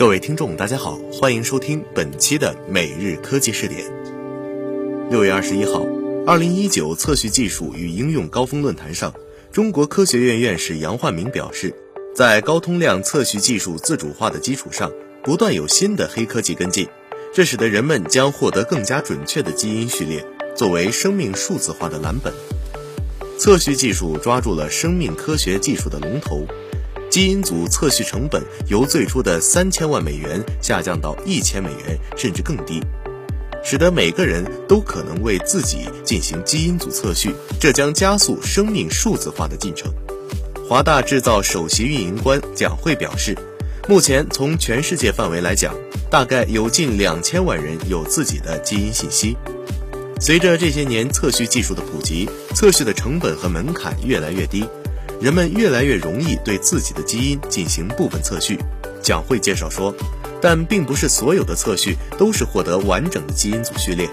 各位听众，大家好，欢迎收听本期的每日科技视点。六月二十一号，二零一九测序技术与应用高峰论坛上，中国科学院院士杨焕明表示，在高通量测序技术自主化的基础上，不断有新的黑科技跟进，这使得人们将获得更加准确的基因序列，作为生命数字化的蓝本。测序技术抓住了生命科学技术的龙头。基因组测序成本由最初的三千万美元下降到一千美元，甚至更低，使得每个人都可能为自己进行基因组测序，这将加速生命数字化的进程。华大制造首席运营官蒋慧表示，目前从全世界范围来讲，大概有近两千万人有自己的基因信息。随着这些年测序技术的普及，测序的成本和门槛越来越低。人们越来越容易对自己的基因进行部分测序，蒋慧介绍说，但并不是所有的测序都是获得完整的基因组序列，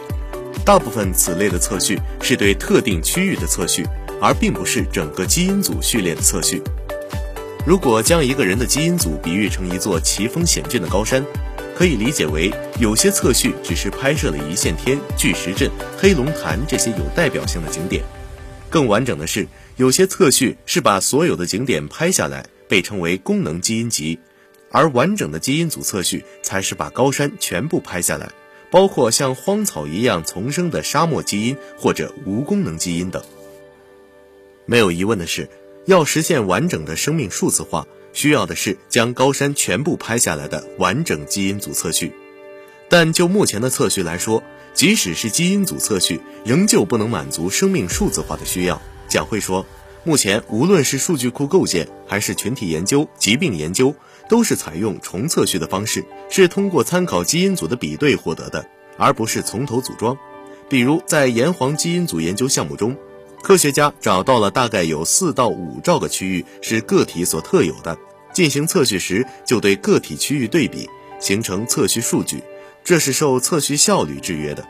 大部分此类的测序是对特定区域的测序，而并不是整个基因组序列的测序。如果将一个人的基因组比喻成一座奇峰险峻的高山，可以理解为有些测序只是拍摄了一线天、巨石阵、黑龙潭这些有代表性的景点。更完整的是，有些测序是把所有的景点拍下来，被称为功能基因集；而完整的基因组测序才是把高山全部拍下来，包括像荒草一样丛生的沙漠基因或者无功能基因等。没有疑问的是，要实现完整的生命数字化，需要的是将高山全部拍下来的完整基因组测序。但就目前的测序来说，即使是基因组测序，仍旧不能满足生命数字化的需要。蒋慧说，目前无论是数据库构建，还是群体研究、疾病研究，都是采用重测序的方式，是通过参考基因组的比对获得的，而不是从头组装。比如在炎黄基因组研究项目中，科学家找到了大概有四到五兆个区域是个体所特有的，进行测序时就对个体区域对比，形成测序数据。这是受测序效率制约的。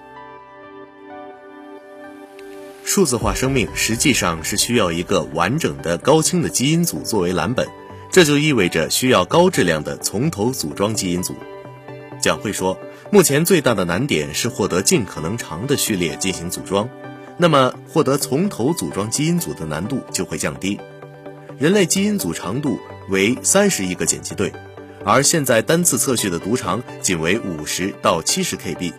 数字化生命实际上是需要一个完整的高清的基因组作为蓝本，这就意味着需要高质量的从头组装基因组。蒋慧说，目前最大的难点是获得尽可能长的序列进行组装，那么获得从头组装基因组的难度就会降低。人类基因组长度为三十亿个碱基对。而现在单次测序的读长仅为五十到七十 KB，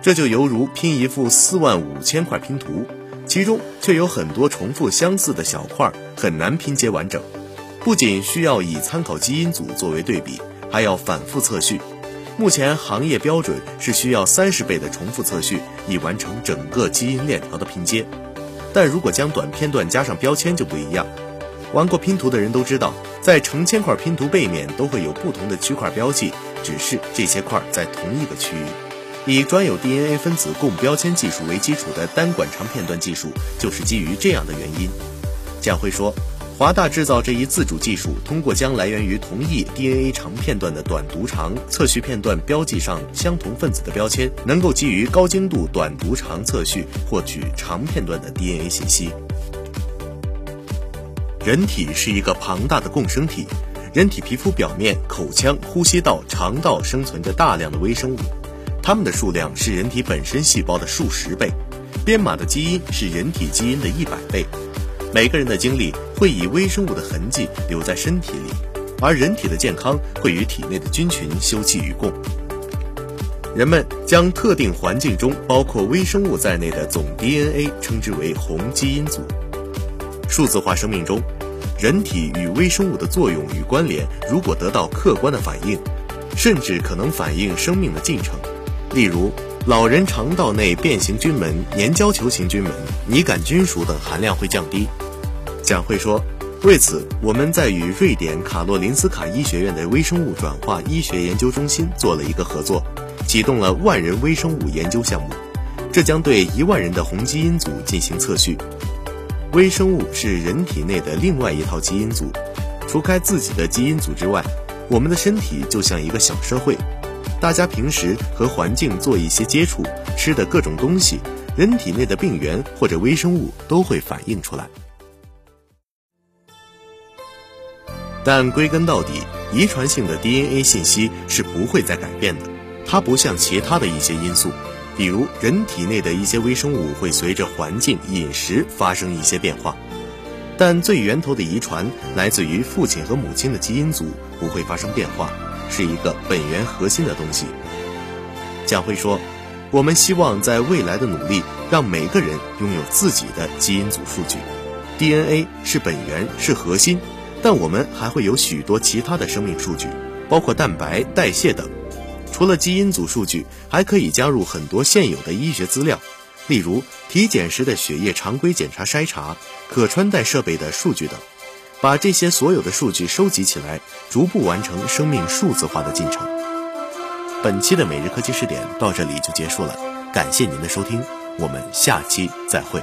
这就犹如拼一副四万五千块拼图，其中却有很多重复相似的小块，很难拼接完整。不仅需要以参考基因组作为对比，还要反复测序。目前行业标准是需要三十倍的重复测序，以完成整个基因链条的拼接。但如果将短片段加上标签就不一样。玩过拼图的人都知道。在成千块拼图背面都会有不同的区块标记，只是这些块在同一个区域。以专有 DNA 分子共标签技术为基础的单管长片段技术，就是基于这样的原因。蒋辉说，华大制造这一自主技术，通过将来源于同一 DNA 长片段的短读长测序片段标记上相同分子的标签，能够基于高精度短读长测序获取长片段的 DNA 信息。人体是一个庞大的共生体，人体皮肤表面、口腔、呼吸道、肠道生存着大量的微生物，它们的数量是人体本身细胞的数十倍，编码的基因是人体基因的一百倍。每个人的精力会以微生物的痕迹留在身体里，而人体的健康会与体内的菌群休戚与共。人们将特定环境中包括微生物在内的总 DNA 称之为红基因组。数字化生命中，人体与微生物的作用与关联，如果得到客观的反映，甚至可能反映生命的进程。例如，老人肠道内变形菌门、粘胶球形菌门、拟杆菌属等含量会降低。蒋慧说，为此，我们在与瑞典卡洛林斯卡医学院的微生物转化医学研究中心做了一个合作，启动了万人微生物研究项目，这将对一万人的红基因组进行测序。微生物是人体内的另外一套基因组，除开自己的基因组之外，我们的身体就像一个小社会，大家平时和环境做一些接触，吃的各种东西，人体内的病原或者微生物都会反映出来。但归根到底，遗传性的 DNA 信息是不会再改变的。它不像其他的一些因素，比如人体内的一些微生物会随着环境、饮食发生一些变化。但最源头的遗传来自于父亲和母亲的基因组不会发生变化，是一个本源核心的东西。蒋辉说：“我们希望在未来的努力，让每个人拥有自己的基因组数据。DNA 是本源，是核心，但我们还会有许多其他的生命数据，包括蛋白、代谢等。除了基因组数据，还可以加入很多现有的医学资料。”例如体检时的血液常规检查筛查、可穿戴设备的数据等，把这些所有的数据收集起来，逐步完成生命数字化的进程。本期的每日科技视点到这里就结束了，感谢您的收听，我们下期再会。